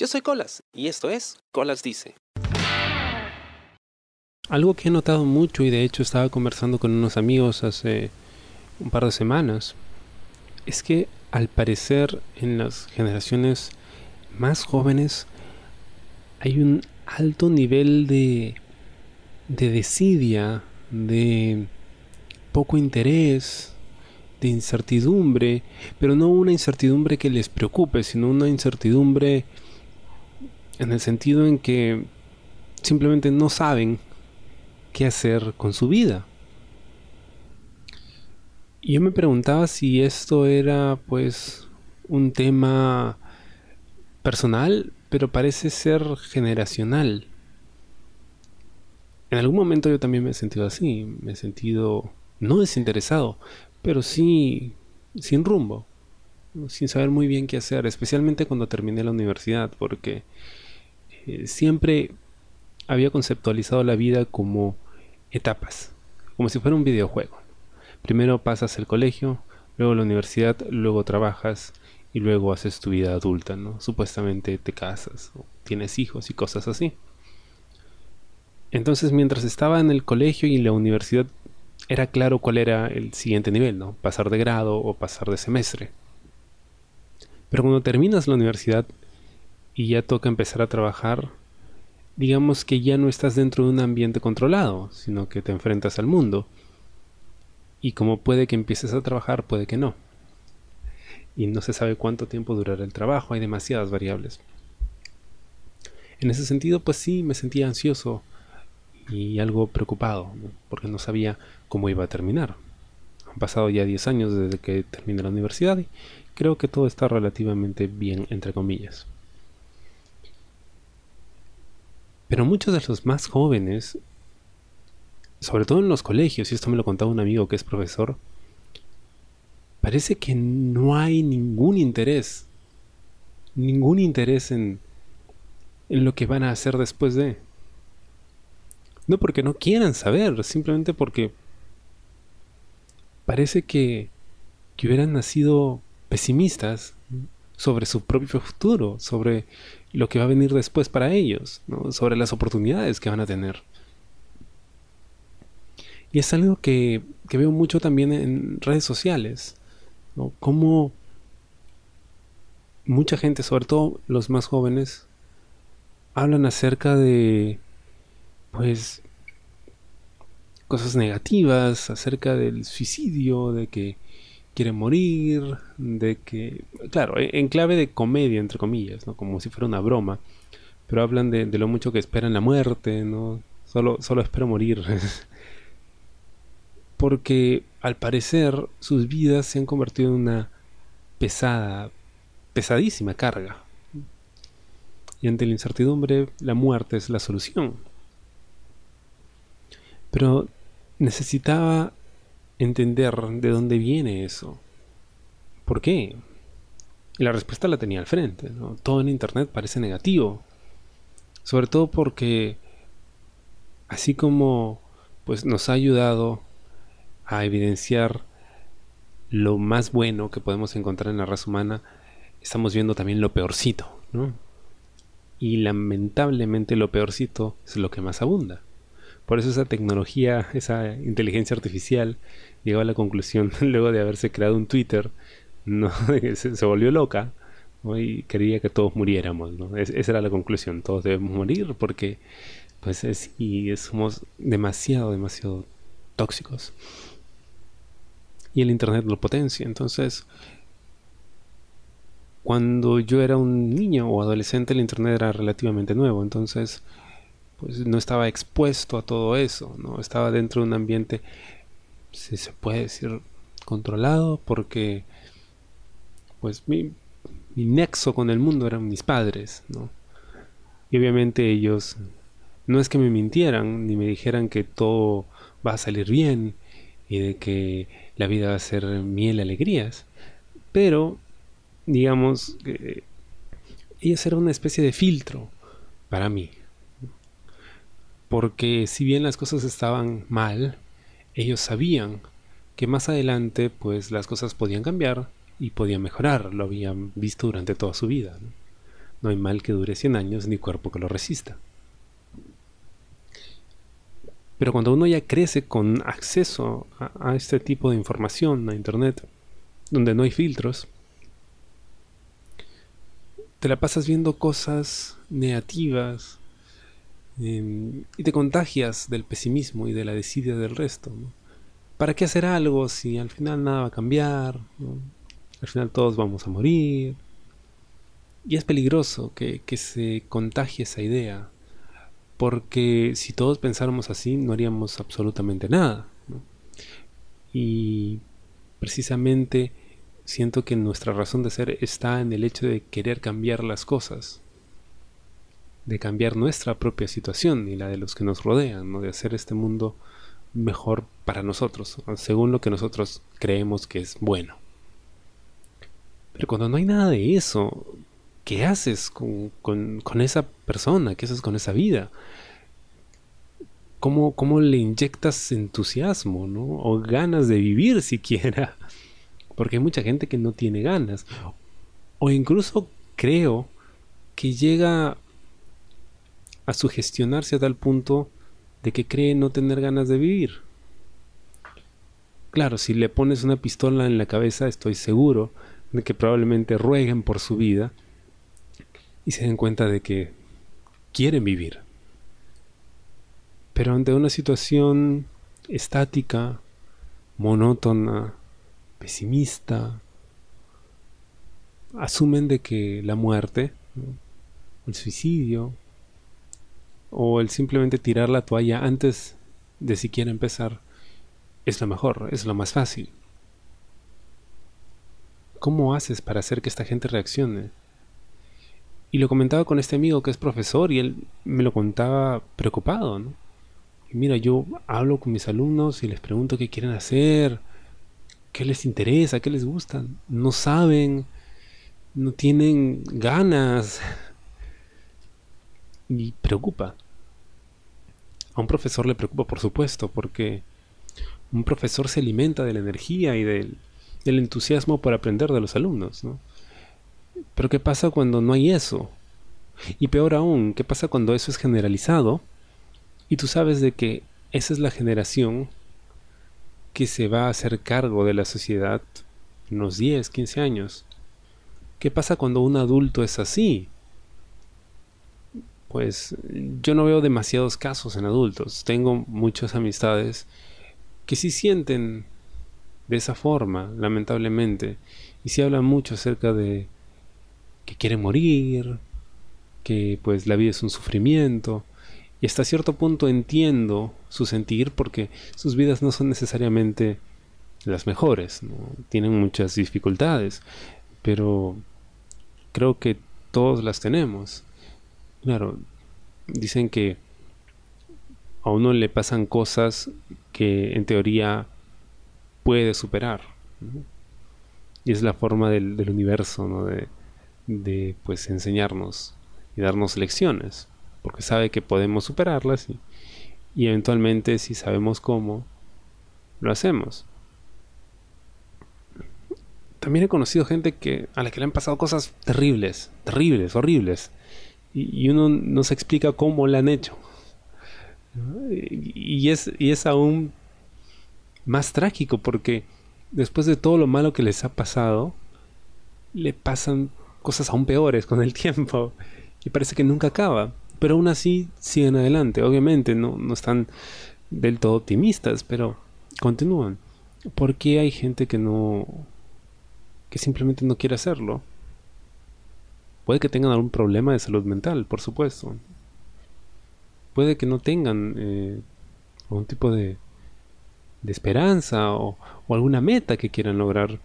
Yo soy Colas y esto es Colas Dice. Algo que he notado mucho y de hecho estaba conversando con unos amigos hace un par de semanas es que al parecer en las generaciones más jóvenes hay un alto nivel de, de desidia, de poco interés, de incertidumbre, pero no una incertidumbre que les preocupe, sino una incertidumbre en el sentido en que simplemente no saben qué hacer con su vida. Y yo me preguntaba si esto era pues un tema personal, pero parece ser generacional. En algún momento yo también me he sentido así, me he sentido no desinteresado, pero sí sin rumbo, sin saber muy bien qué hacer, especialmente cuando terminé la universidad, porque eh, siempre había conceptualizado la vida como etapas, como si fuera un videojuego. Primero pasas el colegio, luego la universidad, luego trabajas y luego haces tu vida adulta, ¿no? Supuestamente te casas, o tienes hijos y cosas así. Entonces, mientras estaba en el colegio y en la universidad, era claro cuál era el siguiente nivel, ¿no? Pasar de grado o pasar de semestre. Pero cuando terminas la universidad y ya toca empezar a trabajar, digamos que ya no estás dentro de un ambiente controlado, sino que te enfrentas al mundo. Y como puede que empieces a trabajar, puede que no. Y no se sabe cuánto tiempo durará el trabajo, hay demasiadas variables. En ese sentido, pues sí, me sentía ansioso y algo preocupado, porque no sabía cómo iba a terminar. Han pasado ya 10 años desde que terminé la universidad y creo que todo está relativamente bien, entre comillas. Pero muchos de los más jóvenes, sobre todo en los colegios, y esto me lo contaba un amigo que es profesor, parece que no hay ningún interés, ningún interés en, en lo que van a hacer después de... No porque no quieran saber, simplemente porque parece que, que hubieran nacido pesimistas sobre su propio futuro, sobre lo que va a venir después para ellos, sobre las oportunidades que van a tener. Y es algo que, que veo mucho también en redes sociales, ¿no? Cómo mucha gente, sobre todo los más jóvenes, hablan acerca de pues cosas negativas acerca del suicidio, de que quiere morir, de que, claro, e, en clave de comedia, entre comillas, ¿no? Como si fuera una broma, pero hablan de, lo mucho que esperan la muerte, ¿no? Solo, solo espero morir. Porque al parecer sus vidas se han convertido en una pesada, pesadísima carga. Y ante la incertidumbre, la muerte es la solución. Pero necesitaba entender de dónde viene eso. ¿Por qué? Y la respuesta la tenía al frente. Todo en Internet parece negativo. Sobre todo porque, así como pues, nos ha ayudado a evidenciar lo más bueno que podemos encontrar en la raza humana, estamos viendo también lo peorcito, ¿no? Y lamentablemente lo peorcito es lo que más abunda. Por eso esa tecnología, esa inteligencia artificial, llegó a la conclusión, luego de haberse creado un Twitter, ¿no? se, se volvió loca y quería que todos muriéramos. ¿no? esa era la conclusión, todos debemos morir porque pues es, y somos demasiado, demasiado tóxicos. Y el Internet lo potencia. Entonces, cuando yo era un niño o adolescente, el Internet era relativamente nuevo. Entonces, pues no estaba expuesto a todo eso, ¿no? Estaba dentro de un ambiente, si se puede decir, controlado, porque pues mi, mi nexo con el mundo eran mis padres, ¿no? Y obviamente ellos no es que me mintieran ni me dijeran que todo va a salir bien y de que la vida va a ser miel y alegrías, pero digamos que ellos eran una especie de filtro para mí, porque si bien las cosas estaban mal, ellos sabían que más adelante pues las cosas podían cambiar y podían mejorar, lo habían visto durante toda su vida. No hay mal que dure 100 años ni cuerpo que lo resista. Pero cuando uno ya crece con acceso a, a este tipo de información, a Internet, donde no hay filtros, te la pasas viendo cosas negativas em, y te contagias del pesimismo y de la desidia del resto. ¿Para qué hacer algo si al final nada va a cambiar? Al final todos vamos a morir. Y es peligroso que, se contagie esa idea, porque si todos pensáramos así no haríamos absolutamente nada. Y precisamente siento que nuestra razón de ser está en el hecho de querer cambiar las cosas, de cambiar nuestra propia situación y la de los que nos rodean, ¿no? de hacer este mundo mejor para nosotros, según lo que nosotros creemos que es bueno. Pero cuando no hay nada de eso, ¿qué haces con, esa persona? ¿Qué haces con esa vida? ¿Cómo, ¿Cómo, le inyectas entusiasmo, ¿no? O ganas de vivir siquiera. Porque hay mucha gente que no tiene ganas. O incluso creo que llega a sugestionarse a tal punto de que cree no tener ganas de vivir. Claro, si le pones una pistola en la cabeza, estoy seguro de que probablemente rueguen por su vida y se den cuenta de que quieren vivir. Pero ante una situación estática, monótona, pesimista, asumen de que la muerte, el suicidio, o el simplemente tirar la toalla antes de siquiera empezar, es lo mejor, es lo más fácil. ¿Cómo haces para hacer que esta gente reaccione? Y lo comentaba con este amigo que es profesor y él me lo contaba preocupado, ¿no? Mira, yo hablo con mis alumnos y les pregunto qué quieren hacer, qué les interesa, qué les gusta. No saben, no tienen ganas. Y preocupa. A un profesor le preocupa, por supuesto, porque un profesor se alimenta de la energía y del, entusiasmo por aprender de los alumnos. ¿no? Pero ¿qué pasa cuando no hay eso? Y peor aún, ¿qué pasa cuando eso es generalizado? Y tú sabes de que esa es la generación que se va a hacer cargo de la sociedad en unos 10, 15 años. ¿Qué pasa cuando un adulto es así? Pues yo no veo demasiados casos en adultos. Tengo muchas amistades que sí sienten de esa forma, lamentablemente. Y sí hablan mucho acerca de que quieren morir, que pues la vida es un sufrimiento. Y hasta cierto punto entiendo su sentir porque sus vidas no son necesariamente las mejores, tienen muchas dificultades, pero creo que todos las tenemos. Claro, dicen que a uno le pasan cosas que en teoría puede superar. Y es la forma del, universo, ¿no? De, pues enseñarnos y darnos lecciones porque sabe que podemos superarlas y, eventualmente si sabemos cómo, lo hacemos. También he conocido gente que a la que le han pasado cosas terribles, terribles, horribles, y, uno no se explica cómo la han hecho. Y, es, y es aún más trágico porque después de todo lo malo que les ha pasado, le pasan cosas aún peores con el tiempo y parece que nunca acaba pero aún así siguen adelante. Obviamente no, no están del todo optimistas, pero continúan. Porque hay gente que no. que simplemente no quiere hacerlo. Puede que tengan algún problema de salud mental, por supuesto. Puede que no tengan eh, algún tipo de, esperanza o, o alguna meta que quieran lograr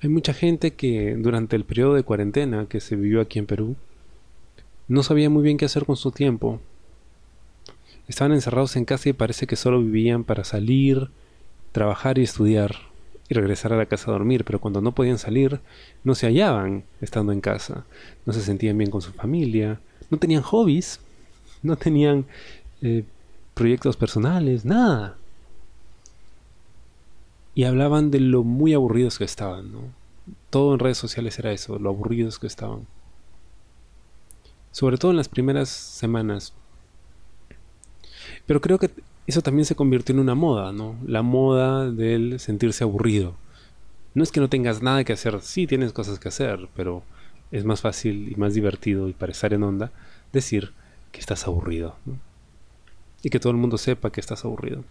Hay mucha gente que durante el periodo de cuarentena que se vivió aquí en Perú no sabía muy bien qué hacer con su tiempo. Estaban encerrados en casa y parece que solo vivían para salir, trabajar y estudiar y regresar a la casa a dormir, pero cuando no podían salir no se hallaban estando en casa, no se sentían bien con su familia, no tenían hobbies, no tenían eh, proyectos personales, nada y hablaban de lo muy aburridos que estaban, ¿no? todo en redes sociales era eso, lo aburridos que estaban. Sobre todo en las primeras semanas. Pero creo que eso también se convirtió en una moda, ¿no? La moda del sentirse aburrido. No es que no tengas nada que hacer, sí tienes cosas que hacer, pero es más fácil y más divertido y para estar en onda decir que estás aburrido. Y que todo el mundo sepa que estás aburrido.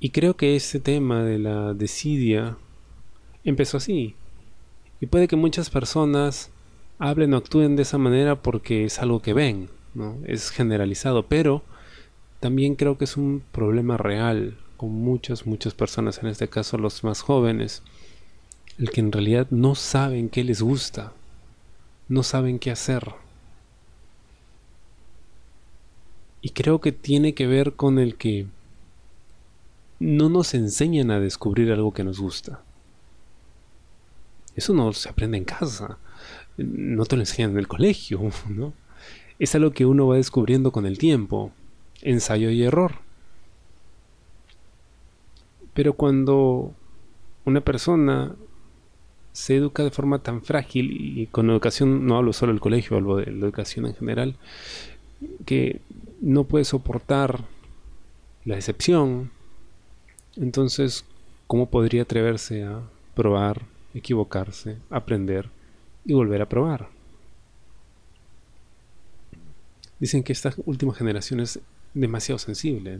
Y creo que ese tema de la desidia empezó así. Y puede que muchas personas hablen o actúen de esa manera porque es algo que ven, ¿no? Es generalizado, pero también creo que es un problema real con muchas, muchas personas, en este caso los más jóvenes, el que en realidad no saben qué les gusta, no saben qué hacer. Y creo que tiene que ver con el que no nos enseñan a descubrir algo que nos gusta. Eso no se aprende en casa, no te lo enseñan en el colegio, ¿no? Es algo que uno va descubriendo con el tiempo, ensayo y error. Pero cuando una persona se educa de forma tan frágil y con educación, no hablo solo del colegio, hablo de la educación en general, que no puede soportar la decepción, entonces, ¿cómo podría atreverse a probar, equivocarse, aprender y volver a probar? Dicen que esta última generación es demasiado sensible,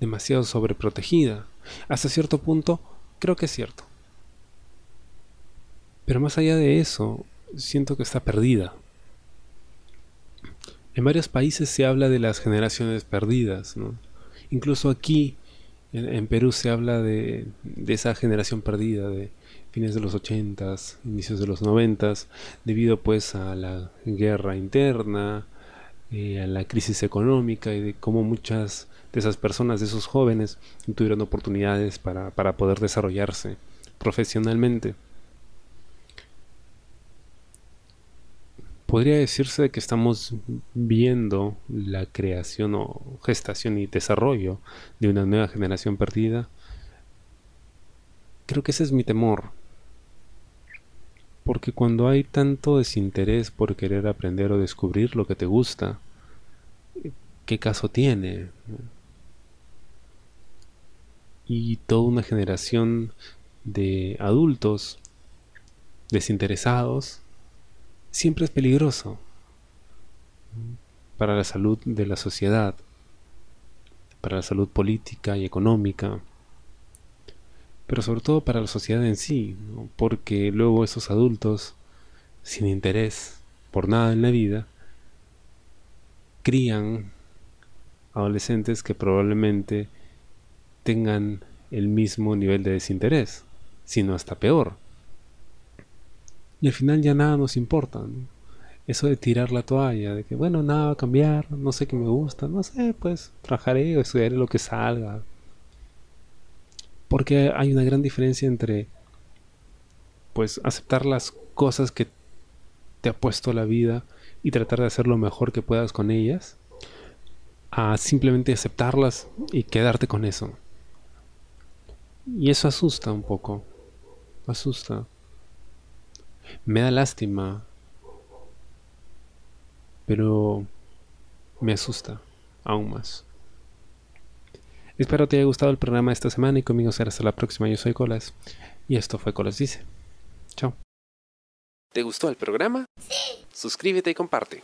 demasiado sobreprotegida. Hasta cierto punto, creo que es cierto. Pero más allá de eso, siento que está perdida. En varios países se habla de las generaciones perdidas, Incluso aquí en, Perú se habla de, esa generación perdida de fines de los 80 inicios de los 90 debido pues a la guerra interna, eh, a la crisis económica y de cómo muchas de esas personas, de esos jóvenes, tuvieron oportunidades para, para poder desarrollarse profesionalmente. podría decirse que estamos viendo la creación o gestación y desarrollo de una nueva generación perdida. Creo que ese es mi temor. Porque cuando hay tanto desinterés por querer aprender o descubrir lo que te gusta, ¿qué caso tiene? Y toda una generación de adultos desinteresados siempre es peligroso para la salud de la sociedad, para la salud política y económica, pero sobre todo para la sociedad en sí, porque luego esos adultos, sin interés por nada en la vida, crían adolescentes que probablemente tengan el mismo nivel de desinterés, sino hasta peor y al final ya nada nos importa. Eso de tirar la toalla, de que bueno, nada va a cambiar, no sé qué me gusta, no sé, pues trabajaré o estudiaré lo que salga. Porque hay una gran diferencia entre pues aceptar las cosas que te ha puesto la vida y tratar de hacer lo mejor que puedas con ellas a simplemente aceptarlas y quedarte con eso. Y eso asusta un poco. Asusta. Me da lástima, pero me asusta aún más. Espero te haya gustado el programa de esta semana y conmigo será hasta la próxima. Yo soy Colas y esto fue Colas Dice. Chao. ¿Te gustó el programa? Sí. Suscríbete y comparte.